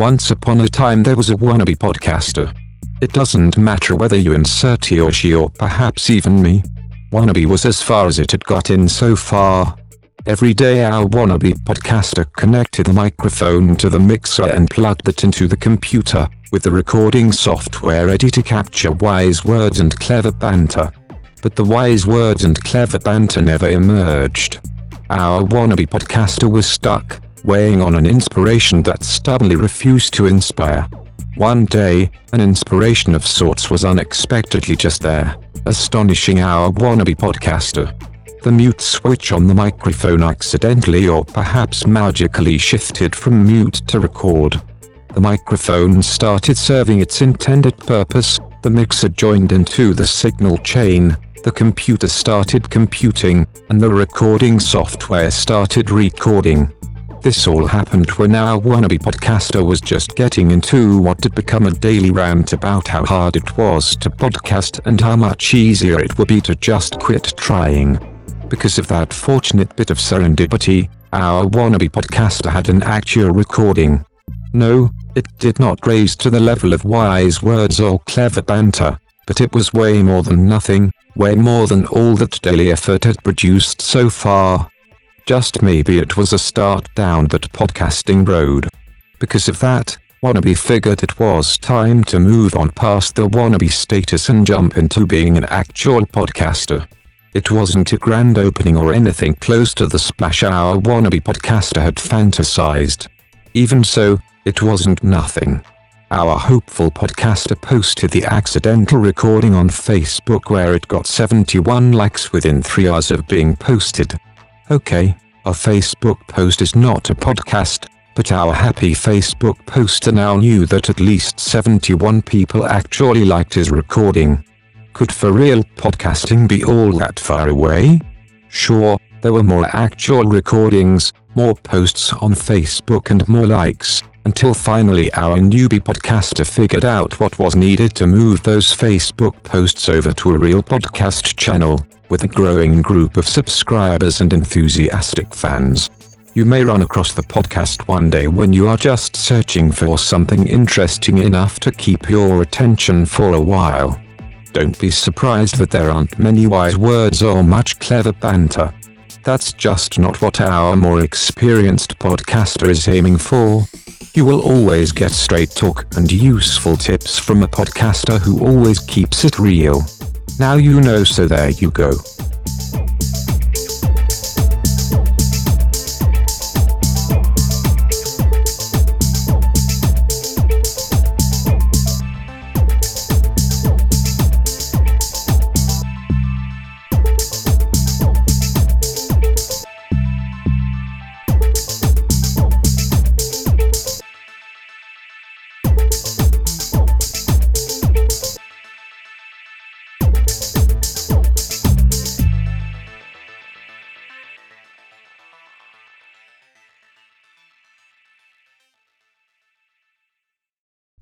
Once upon a time there was a wannabe podcaster. It doesn't matter whether you insert he or she or perhaps even me. Wannabe was as far as it had got in so far. Every day our wannabe podcaster connected the microphone to the mixer and plugged it into the computer, with the recording software ready to capture wise words and clever banter. But the wise words and clever banter never emerged. Our wannabe podcaster was stuck, weighing on an inspiration that stubbornly refused to inspire. One day, an inspiration of sorts was unexpectedly just there, astonishing our wannabe podcaster. The mute switch on the microphone accidentally or perhaps magically shifted from mute to record. The microphone started serving its intended purpose, the mixer joined into the signal chain, the computer started computing, and the recording software started recording. This all happened when our wannabe podcaster was just getting into what had become a daily rant about how hard it was to podcast and how much easier it would be to just quit trying. Because of that fortunate bit of serendipity, our wannabe podcaster had an actual recording. No, it did not raise to the level of wise words or clever banter, but it was way more than nothing, way more than all that daily effort had produced so far. Just maybe it was a start down that podcasting road. Because of that, Wannabe figured it was time to move on past the wannabe status and jump into being an actual podcaster. It wasn't a grand opening or anything close to the splash our wannabe podcaster had fantasized. Even so, it wasn't nothing. Our hopeful podcaster posted the accidental recording on Facebook where it got 71 likes within 3 hours of being posted. Okay, a Facebook post is not a podcast, but our happy Facebook poster now knew that at least 71 people actually liked his recording. Could for real podcasting be all that far away? Sure, there were more actual recordings, more posts on Facebook and more likes, until finally our newbie podcaster figured out what was needed to move those Facebook posts over to a real podcast channel with a growing group of subscribers and enthusiastic fans. You may run across the podcast one day when you are just searching for something interesting enough to keep your attention for a while. Don't be surprised that there aren't many wise words or much clever banter. That's just not what our more experienced podcaster is aiming for. You will always get straight talk and useful tips from a podcaster who always keeps it real. Now you know, so there you go.